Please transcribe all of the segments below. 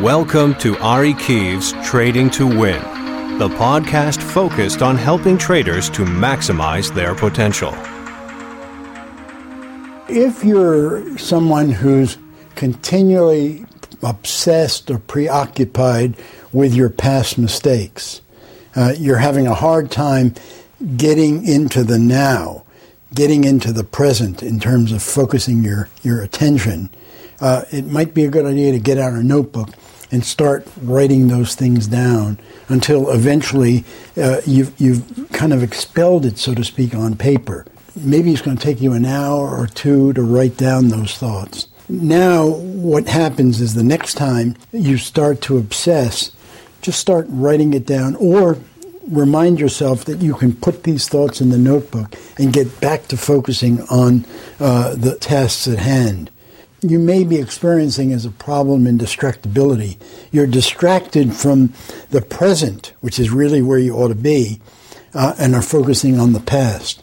Welcome to Ari Kiev's Trading to Win, the podcast focused on helping traders to maximize their potential. If you're someone who's continually obsessed or preoccupied with your past mistakes, uh, you're having a hard time getting into the now, getting into the present in terms of focusing your, your attention. Uh, it might be a good idea to get out a notebook and start writing those things down until eventually uh, you've, you've kind of expelled it, so to speak, on paper. Maybe it's going to take you an hour or two to write down those thoughts. Now, what happens is the next time you start to obsess, just start writing it down or remind yourself that you can put these thoughts in the notebook and get back to focusing on uh, the tasks at hand you may be experiencing as a problem in distractibility. You're distracted from the present, which is really where you ought to be, uh, and are focusing on the past.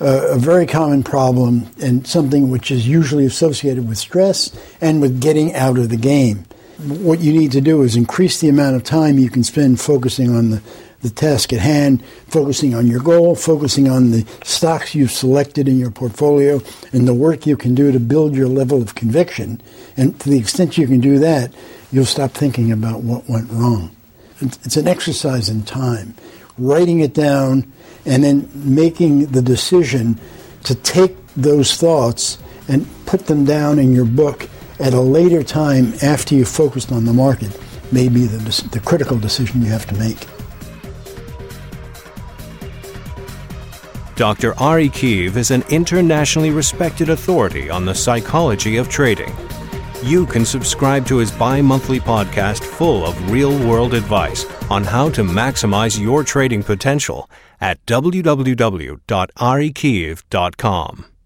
Uh, a very common problem and something which is usually associated with stress and with getting out of the game. What you need to do is increase the amount of time you can spend focusing on the the task at hand, focusing on your goal, focusing on the stocks you've selected in your portfolio, and the work you can do to build your level of conviction. And to the extent you can do that, you'll stop thinking about what went wrong. It's an exercise in time, writing it down and then making the decision to take those thoughts and put them down in your book at a later time after you've focused on the market may be the, the critical decision you have to make. Dr. Ari Kiev is an internationally respected authority on the psychology of trading. You can subscribe to his bi monthly podcast full of real world advice on how to maximize your trading potential at www.arikiev.com.